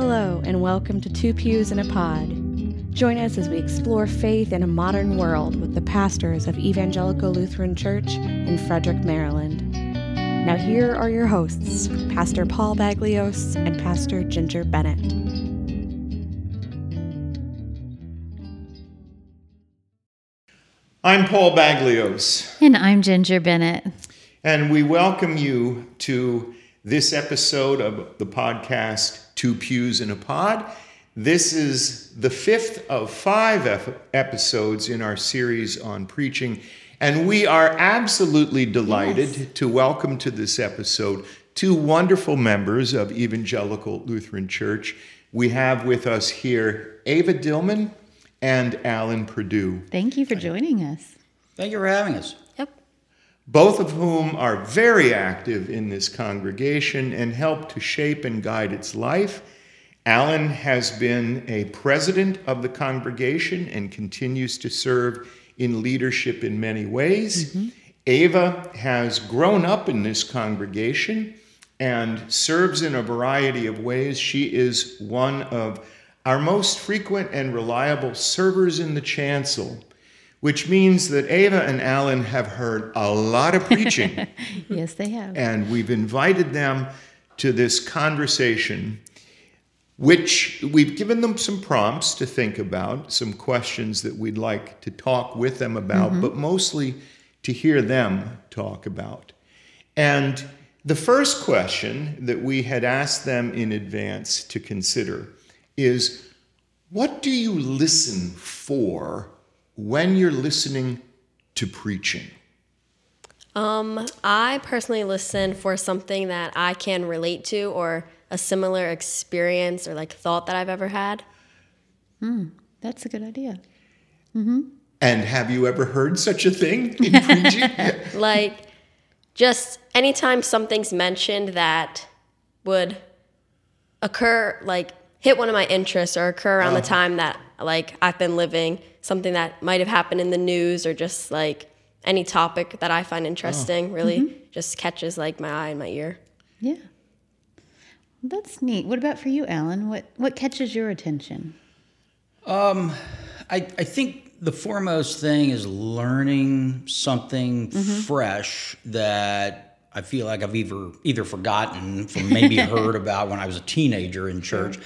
Hello, and welcome to Two Pews in a Pod. Join us as we explore faith in a modern world with the pastors of Evangelical Lutheran Church in Frederick, Maryland. Now, here are your hosts, Pastor Paul Baglyos and Pastor Ginger Bennett. I'm Paul Baglyos, And I'm Ginger Bennett. and we welcome you to this episode of the podcast Two Pews in a Pod. This is the fifth of five ep- episodes in our series on preaching, and we are absolutely delighted to welcome to this episode two wonderful members of Evangelical Lutheran Church. We have with us here Ava Dillman and Alan Purdue. Thank you for joining us. Thank you for having us. Both of whom are very active in this congregation and help to shape and guide its life. Alan has been a president of the congregation and continues to serve in leadership in many ways. Mm-hmm. Ava has grown up in this congregation and serves in a variety of ways. She is one of our most frequent and reliable servers in the chancel which means that Ava and Alan have heard a lot of preaching, Yes, they have. and we've invited them to this conversation, which we've given them some prompts to think about, some questions that we'd like to talk with them about, mm-hmm. but mostly to hear them talk about. And the first question that we had asked them in advance to consider is what do you listen for when you're listening to preaching? Um, I personally listen for something that I can relate to or a similar experience or like thought that I've ever had. That's a good idea. Mm-hmm. And have you ever heard such a thing in preaching? Like just anytime something's mentioned that would occur like hit one of my interests or occur around the time that like I've been living, something that might have happened in the news or just like any topic that I find interesting really just catches like my eye and my ear. Yeah. Well, that's neat. What about for you, Alan? What what catches your attention? Um I, I think the foremost thing is learning something fresh that I feel like I've either either forgotten from maybe heard about when I was a teenager in church,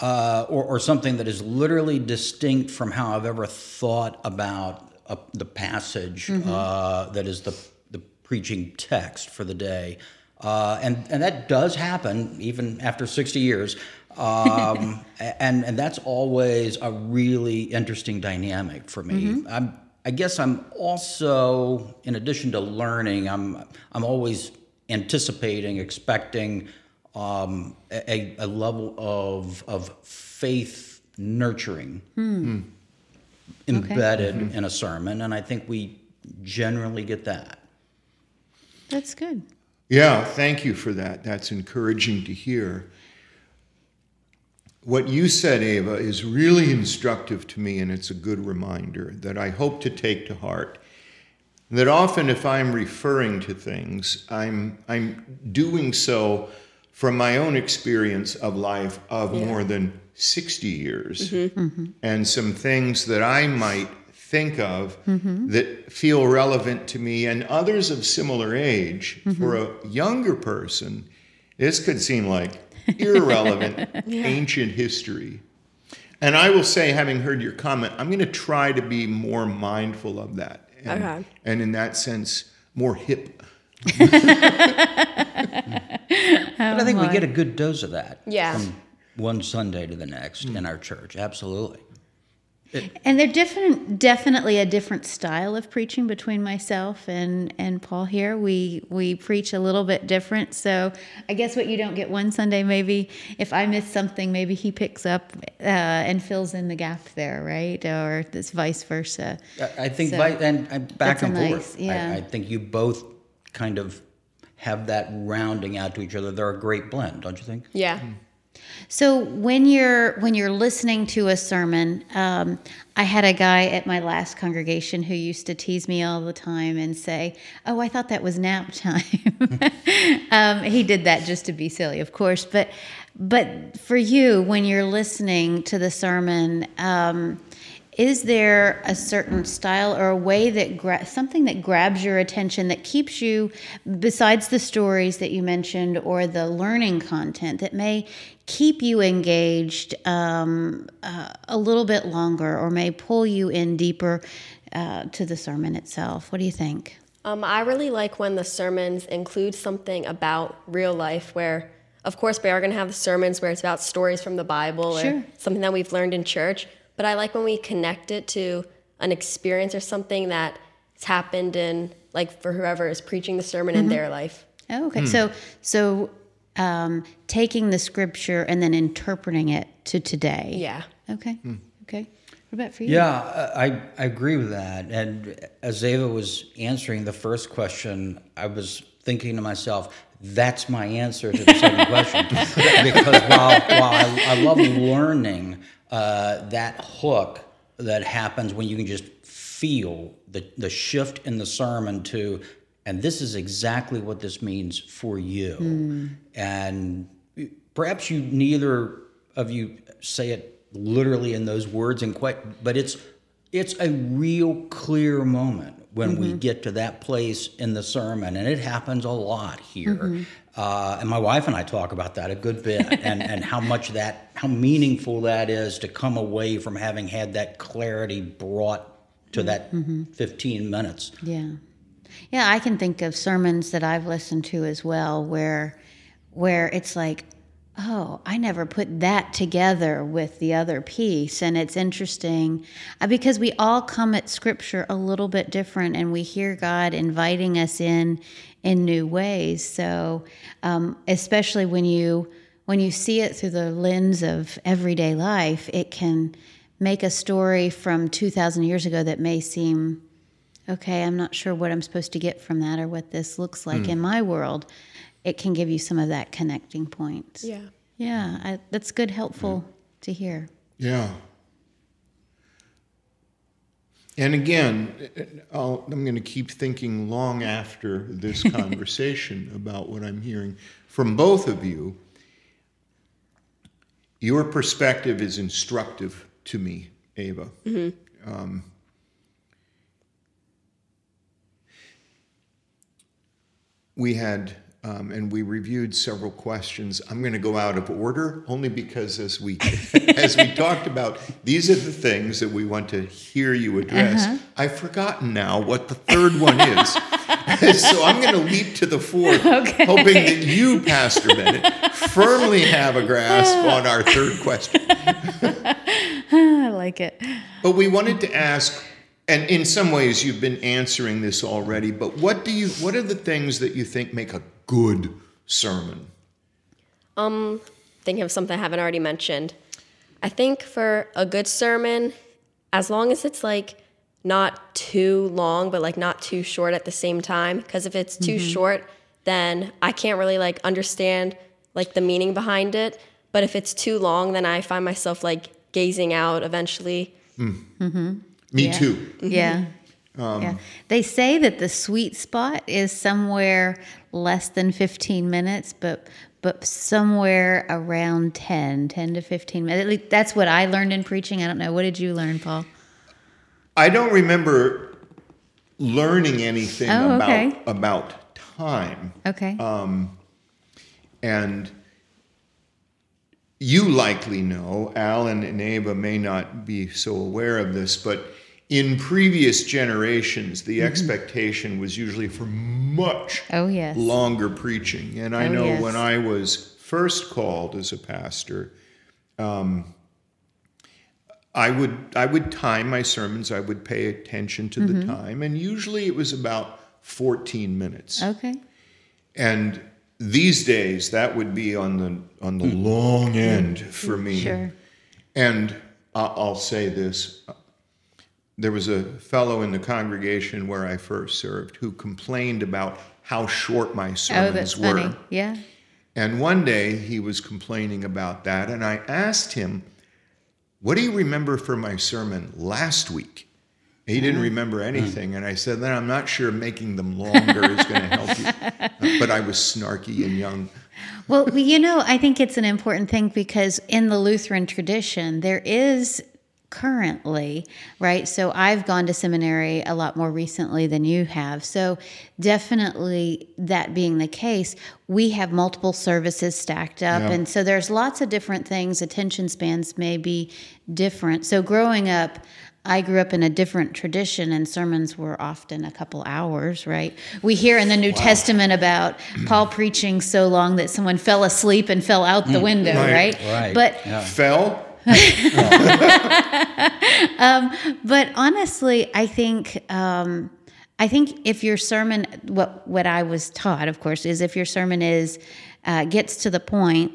uh, or, or something that is literally distinct from how I've ever thought about uh, the passage uh, that is the the preaching text for the day. Uh, and and that does happen even after 60 years. Um, and and that's always a really interesting dynamic for me. I'm I guess I'm also in addition to learning, I'm I'm always anticipating, expecting um, a, a level of of faith nurturing embedded in a sermon, and I think we generally get that. That's good. Yeah, thank you for that. That's encouraging to hear. What you said, Ava, is really instructive to me, and it's a good reminder that I hope to take to heart. That often, if I'm referring to things, I'm, I'm doing so from my own experience of life of more than 60 years, mm-hmm. Mm-hmm. and some things that I might think of mm-hmm. that feel relevant to me and others of similar age. For a younger person, this could seem like irrelevant ancient history. And I will say, having heard your comment, I'm going to try to be more mindful of that. And, Okay. and in that sense, more hip. But I think we get a good dose of that Yeah. from one Sunday to the next in our church. Absolutely. And they're different definitely a different style of preaching between myself and and Paul here. We we preach a little bit different. So I guess what you don't get one Sunday maybe if I miss something maybe he picks up uh, and fills in the gap there, right? Or this vice versa. I- I think, So, by, and, and back and nice- forth. yeah. I, I think you both kind of have that rounding out to each other. They're a great blend, don't you think? Yeah. So when you're when you're listening to a sermon, um, I had a guy at my last congregation who used to tease me all the time and say, "Oh, I thought that was nap time." um, he did that just to be silly, of course. But but for you, when you're listening to the sermon. Um, is there a certain style or a way that gra- something that grabs your attention that keeps you besides the stories that you mentioned or the learning content that may keep you engaged um, uh, a little bit longer or may pull you in deeper uh, to the sermon itself what do you think Um, I really like when the sermons include something about real life where of course we are going to have sermons where it's about stories from the bible Sure. or something that we've learned in church but i like when we connect it to an experience or something that's happened in like for whoever is preaching the sermon in mm-hmm. their life. Oh, okay. Hmm. So so um, taking the scripture and then interpreting it to today. Yeah. Okay. Hmm. Okay. What about for you? Yeah, I, I agree with that. And as Ava was answering the first question, I was thinking to myself, that's my answer to the second question. because while, while I, I love learning uh, that hook that happens when you can just feel the, the shift in the sermon to, and this is exactly what this means for you. And perhaps you neither of you say it literally in those words and quite but it's it's a real clear moment when we mm-hmm. get to that place in the sermon and it happens a lot here. Mm-hmm. Uh, and my wife and i talk about that a good bit and, and how much that how meaningful that is to come away from having had that clarity brought to mm-hmm. that 15 minutes. Yeah. Yeah, I can think of sermons that I've listened to as well where where it's like, oh, I never put that together with the other piece and it's interesting uh, because we all come at scripture a little bit different and we hear God inviting us in in new ways. So, um, especially when you when you see it through the lens of everyday life, it can make a story from 2000 years ago that may seem okay, I'm not sure what I'm supposed to get from that or what this looks like in my world, it can give you some of that connecting points. yeah Yeah, I, that's good, helpful to hear. Yeah. And again, I'll, I'm going to keep thinking long after this conversation about what I'm hearing from both of you. Your perspective is instructive to me, Ava. Um, we had um, and we reviewed several questions. I'm going to go out of order only because as we as we talked about, these are the things that we want to hear you address. I've forgotten now what the third one is. so I'm going to leap to the fourth, hoping that you, Pastor Bennett, firmly have a grasp on our third question. I like it. But we wanted to ask, and in some ways you've been answering this already, but what do you what are the things that you think make a good sermon? Um, thinking of something I haven't already mentioned. I think for a good sermon, as long as it's like not too long, but like not too short at the same time, because if it's too mm-hmm. short, then I can't really like understand like the meaning behind it. But if it's too long, then I find myself like gazing out eventually. Hmm. Mm-hmm. Me Yeah. too. Yeah. Um, yeah. They say that the sweet spot is somewhere less than 15 minutes, but but somewhere around 10, 10 to 15 minutes. At least that's what I learned in preaching. I don't know. What did you learn, Paul? I don't remember learning anything Oh, about okay. about time. Okay. Um, and you likely know, Alan and Ava may not be so aware of this, but in previous generations, Mm-hmm. the expectation was usually for much oh, yes. longer preaching. And I Oh, know yes. when I was first called as a pastor, um, I would I would time my sermons. I would pay attention to Mm-hmm. the time, and usually it was about 14 minutes. Okay. And these days, that would be on the on the long end for me. Sure. And I'll say this: there was a fellow in the congregation where I first served who complained about how short my Oh, sermons that's were. funny. Yeah. And one day he was complaining about that, and I asked him, What do you remember from my sermon last week? He didn't Mm. remember anything, and I said, Then I'm not sure making them longer is going to help you. But I was snarky and young. Well, you know, I think it's an important thing because in the Lutheran tradition, there is currently, right? So I've gone to seminary a lot more recently than you have. So definitely that being the case, we have multiple services stacked up. Yeah. And so there's lots of different things. Attention spans may be different. So growing up, I grew up in a different tradition, and sermons were often a couple hours, right? We hear in the New Testament about Paul preaching so long that someone fell asleep and fell out the mm. window, Right. right? Right. But Yeah. Fell? but honestly, I think um, I think if your sermon, what what I was taught, of course, is if your sermon is uh, gets to the point,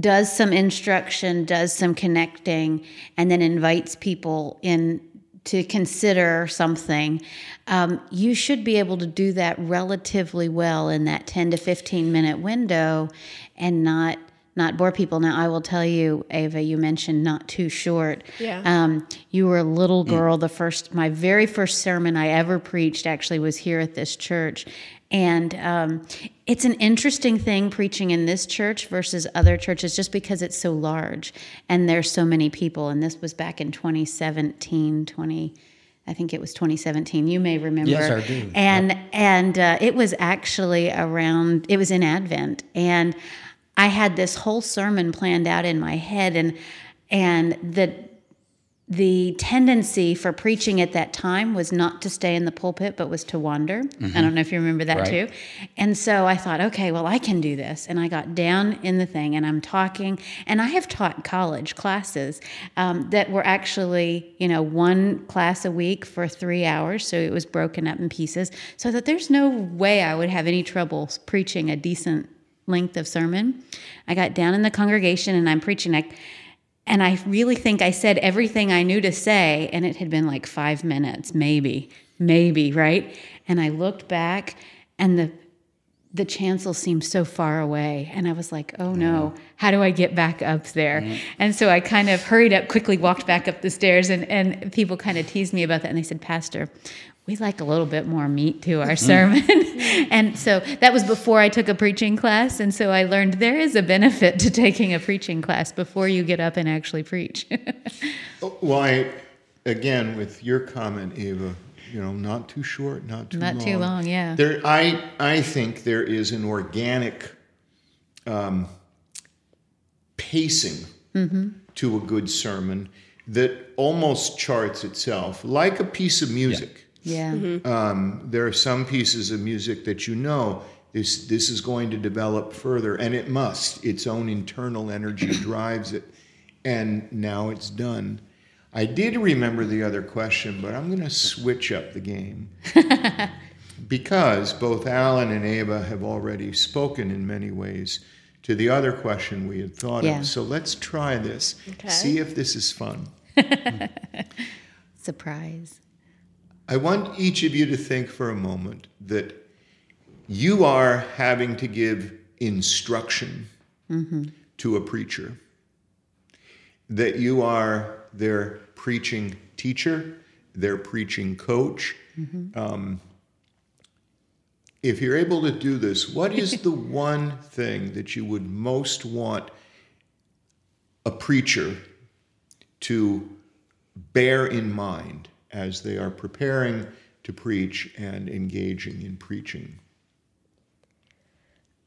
does some instruction, does some connecting, and then invites people in to consider something, um, you should be able to do that relatively well in that ten to fifteen minute window, and not not bore people. Now, I will tell you, Ava, you mentioned not too short. Yeah. Um, you were a little girl. The first, my very first sermon I ever preached actually was here at this church. And um, it's an interesting thing preaching in this church versus other churches just because it's so large and there's so many people. And this was back in 2017, 20. I think it was 2017. You may remember. Yes, I do. And and uh, it was actually around. It was in Advent, and I had this whole sermon planned out in my head, and and the the tendency for preaching at that time was not to stay in the pulpit, but was to wander. I don't know if you remember that Right. too. And so I thought, okay, well, I can do this. And I got down in the thing and I'm talking. And I have taught college classes um, that were actually, you know, one class a week for three hours. So it was broken up in pieces. So that there's no way I would have any trouble preaching a decent length of sermon. I got down in the congregation and I'm preaching. I, and I really think I said everything I knew to say, and it had been like five minutes, maybe, maybe, right? And I looked back, and the the chancel seemed so far away, and I was like, "Oh no, how do I get back up there?" And so I kind of hurried up, quickly walked back up the stairs, and and people kind of teased me about that, and they said, "Pastor." We like a little bit more meat to our sermon. and so that was before I took a preaching class. And so I learned there is a benefit to taking a preaching class before you get up and actually preach. Well, I, again, with your comment, Eva, you know, not too short, not too Not long. too long, yeah. There, I, I think there is an organic um, pacing Mm-hmm. to a good sermon that almost charts itself, like a piece of music. yeah. Um, there are some pieces of music that you know this this is going to develop further, and it must. Its own internal energy drives it, and now it's done. I did remember the other question, but I'm going to switch up the game because both Alan and Ava have already spoken in many ways to the other question we had thought Yeah. of. So let's try this. Okay. See if this is fun. Surprise. I want each of you to think for a moment that you are having to give instruction to a preacher, that you are their preaching teacher, their preaching coach. Um, if you're able to do this, what is the one thing that you would most want a preacher to bear in mind as they are preparing to preach and engaging in preaching?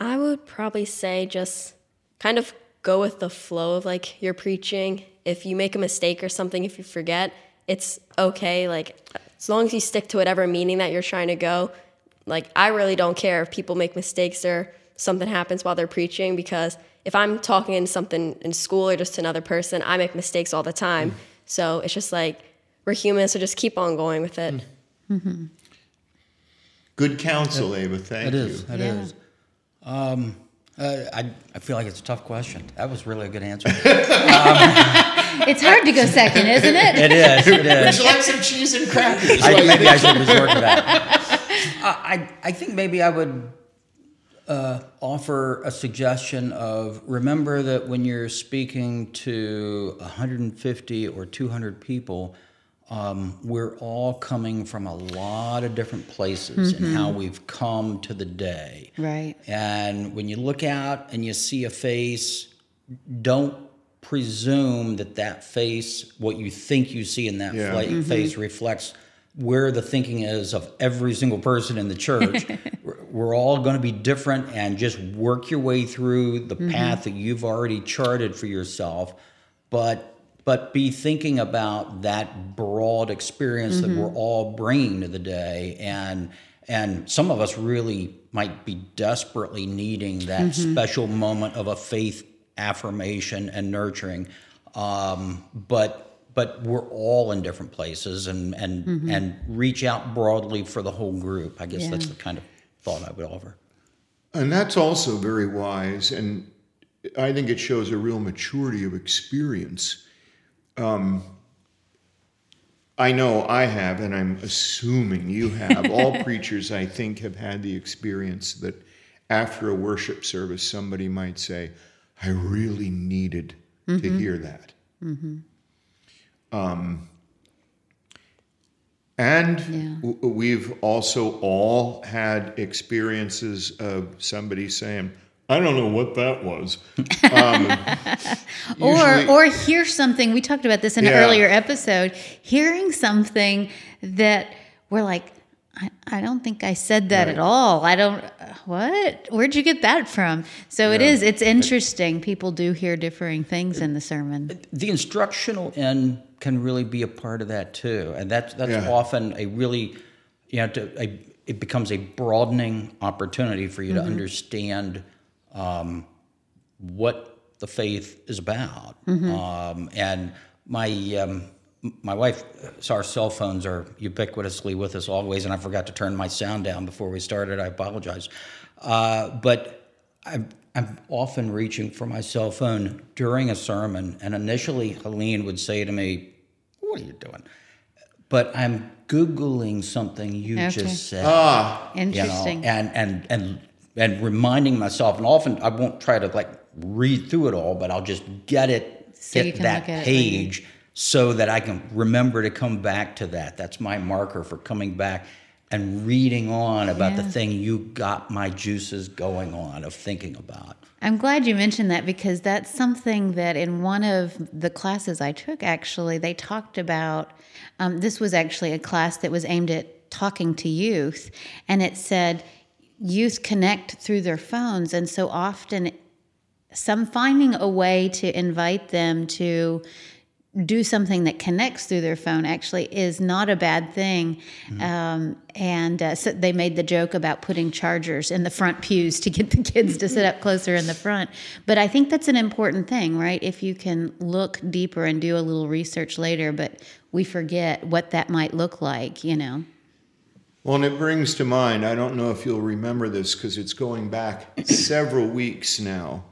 I would probably say just kind of go with the flow of like your preaching. If you make a mistake or something, if you forget, it's okay. Like as long as you stick to whatever meaning that you're trying to go. Like I really don't care if people make mistakes or something happens while they're preaching because if I'm talking in something in school or just to another person, I make mistakes all the time. Mm-hmm. So it's just like we're human, so just keep on going with it. Good counsel, Ava. Thank It you. is. It Yeah. is. Um, uh, I, I feel like it's a tough question. That was really a good answer. It's hard to go second, isn't it? it is. It Would you like some cheese and crackers? I, maybe I should resort to that. Uh, I, I think maybe I would uh, offer a suggestion of remember that when you're speaking to 150 or 200 people, um, we're all coming from a lot of different places and how mm-hmm. we've come to the day. Right. And when you look out and you see a face, don't presume that that face, what you think you see in that Yeah. fla- mm-hmm. face, reflects where the thinking is of every single person in the church. We're- We're all going to be different, and just work your way through the mm-hmm. path that you've already charted for yourself. But but be thinking about that broad experience that we're mm-hmm. all bringing to the day, and and some of us really might be desperately needing that mm-hmm. special moment of a faith affirmation and nurturing. Um, but but we're all in different places and and mm-hmm. and reach out broadly for the whole group. I guess that's the kind of thought I would offer. And that's also very wise. And I think it shows a real maturity of experience. Um, I know I have, and I'm assuming you have. All preachers, I think, have had the experience that after a worship service, somebody might say, I really needed to hear that. Um, and Yeah. w- we've also all had experiences of somebody saying, I don't know what that was. Um, or usually- or hear something we talked about this in an earlier episode hearing something that we're like I, I don't think I said that Right. at all. I don't. What? Where'd you get that from? So it Yeah. is. It's interesting. People do hear differing things in the sermon. the instructional end can really be a part of that too, and that's that's Yeah. often a really, you know, to, a, it becomes a broadening opportunity for you to understand um, what the faith is about. Um, and my um, my wife, so our cell phones are ubiquitously with us always, and I forgot to turn my sound down before we started. I apologize, uh, but I'm, I'm often reaching for my cell phone during a sermon, and initially Helene would say to me, "What are you doing?" But I'm googling something you Okay. just said ah, you know, Interesting. and and and and reminding myself and often i won't try to like read through it all but i'll just get it So get that look at it page so that i can remember to come back to that. That's my marker for coming back and reading on about the thing you got my juices going on of thinking about. I'm glad you mentioned that because that's something that in one of the classes I took, actually, they talked about. Um, this was actually a class that was aimed at talking to youth, and it said youth connect through their phones, and so often, some finding a way to invite them to do something that connects through their phone actually is not a bad thing. Um, and uh, so they made the joke about putting chargers in the front pews to get the kids to sit up closer in the front. But I think that's an important thing, right? If you can look deeper and do a little research later, but we forget what that might look like, you know. Well, and it brings to mind, I don't know if you'll remember this because it's going back several weeks now,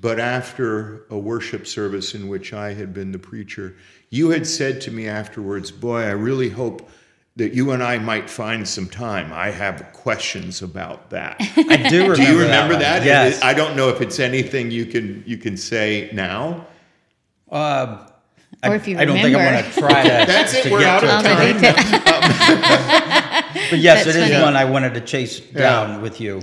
but after a worship service in which I had been the preacher, you had said to me afterwards, Boy, I really hope that you and I might find some time. I have questions about that. i do remember Do you remember one. that? yes I don't know if it's anything you can you can say now. uh, Or I, if you I don't think I want to try that. That's it, to we're out of it. All the time. detail. but yes That's it is funny. one i wanted to chase down with you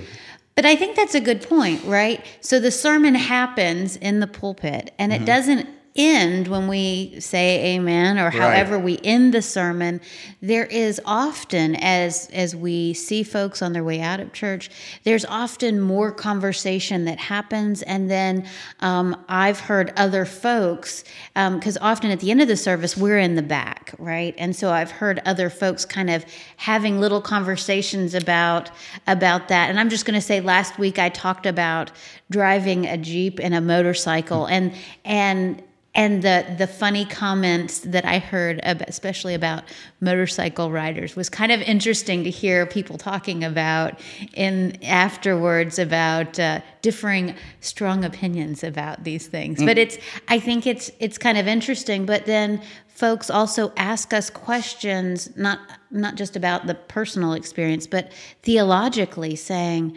But I think that's a good point, right? So the sermon happens in the pulpit and Mm-hmm. it doesn't end when we say amen or however we end the sermon there is often as as we see folks on their way out of church there's often more conversation that happens. And then um, i've heard other folks because often at the end of the service we're in the back right? And so i've heard other folks kind of having little conversations about about that. And i'm just going to say last week i talked about driving a jeep and a motorcycle. And and and the the funny comments that I heard, ab- especially about motorcycle riders, was kind of interesting to hear people talking about in afterwards about uh, differing strong opinions about these things. But it's I think it's it's kind of interesting. But then folks also ask us questions, not not just about the personal experience, but theologically saying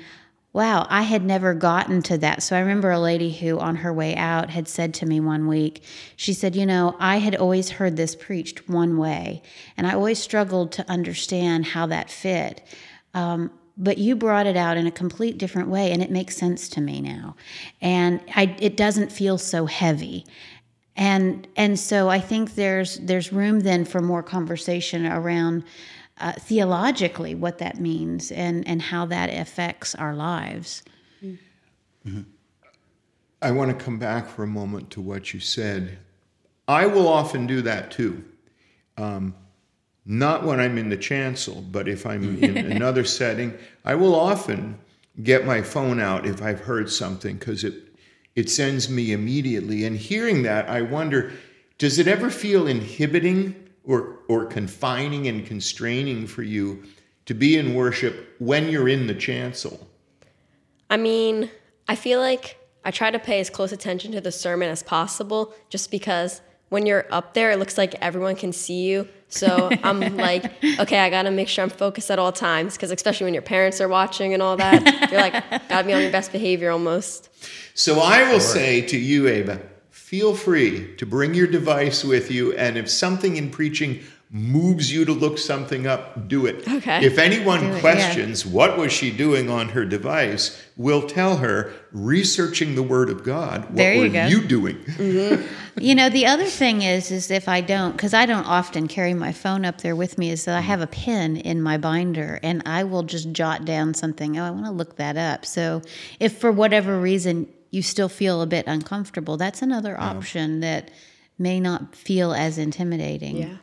wow, I had never gotten to that. So I remember a lady who, on her way out, had said to me one week, she said, You know, I had always heard this preached one way, and I always struggled to understand how that fit. Um, but you brought it out in a complete different way, and it makes sense to me now. And I, it doesn't feel so heavy. And, and so I think there's, there's room then for more conversation around uh, theologically what that means and, and how that affects our lives. Mm-hmm. I want to come back for a moment to what you said. I will often do that too. Um, not when I'm in the chancel, but if I'm in another setting, I will often get my phone out if I've heard something because it it sends me immediately. And hearing that, I wonder, does it ever feel inhibiting or, or confining and constraining for you to be in worship when you're in the chancel? I mean, I feel like I try to pay as close attention to the sermon as possible just because when you're up there, it looks like everyone can see you. So I'm like, okay, I gotta make sure I'm focused at all times because, especially when your parents are watching and all that, you're like, gotta be on your best behavior almost. So I will say to you, Ava, feel free to bring your device with you. And if something in preaching moves you to look something up, do it. Okay. If anyone questions yeah. what was she doing on her device, we'll tell her researching the Word of God. What there you were go. you doing? Mm-hmm. you know, the other thing is, is if I don't, because I don't often carry my phone up there with me, is that I have a pen in my binder and I will just jot down something. Oh, I want to look that up. So if for whatever reason you still feel a bit uncomfortable, that's another option that may not feel as intimidating. Yeah.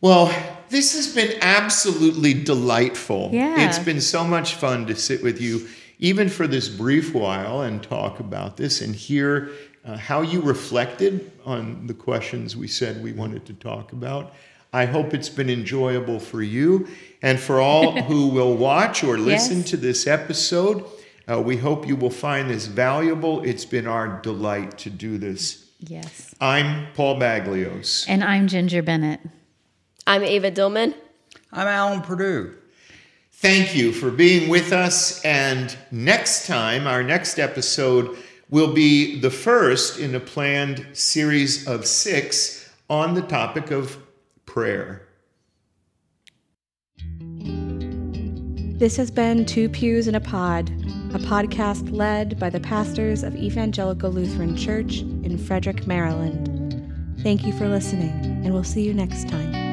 Well, this has been absolutely delightful. Yeah. It's been so much fun to sit with you, even for this brief while, and talk about this and hear uh, how you reflected on the questions we said we wanted to talk about. I hope it's been enjoyable for you and for all who will watch or listen Yes. to this episode. Uh, we hope you will find this valuable. It's been our delight to do this. Yes. I'm Paul Baglyos. And I'm Ginger Bennett. I'm Ava Dillman. I'm Alan Purdue. Thank you for being with us. And next time, our next episode will be the first in a planned series of six on the topic of prayer. This has been Two Pews in a Pod, a podcast led by the pastors of Evangelical Lutheran Church in Frederick, Maryland. Thank you for listening, and we'll see you next time.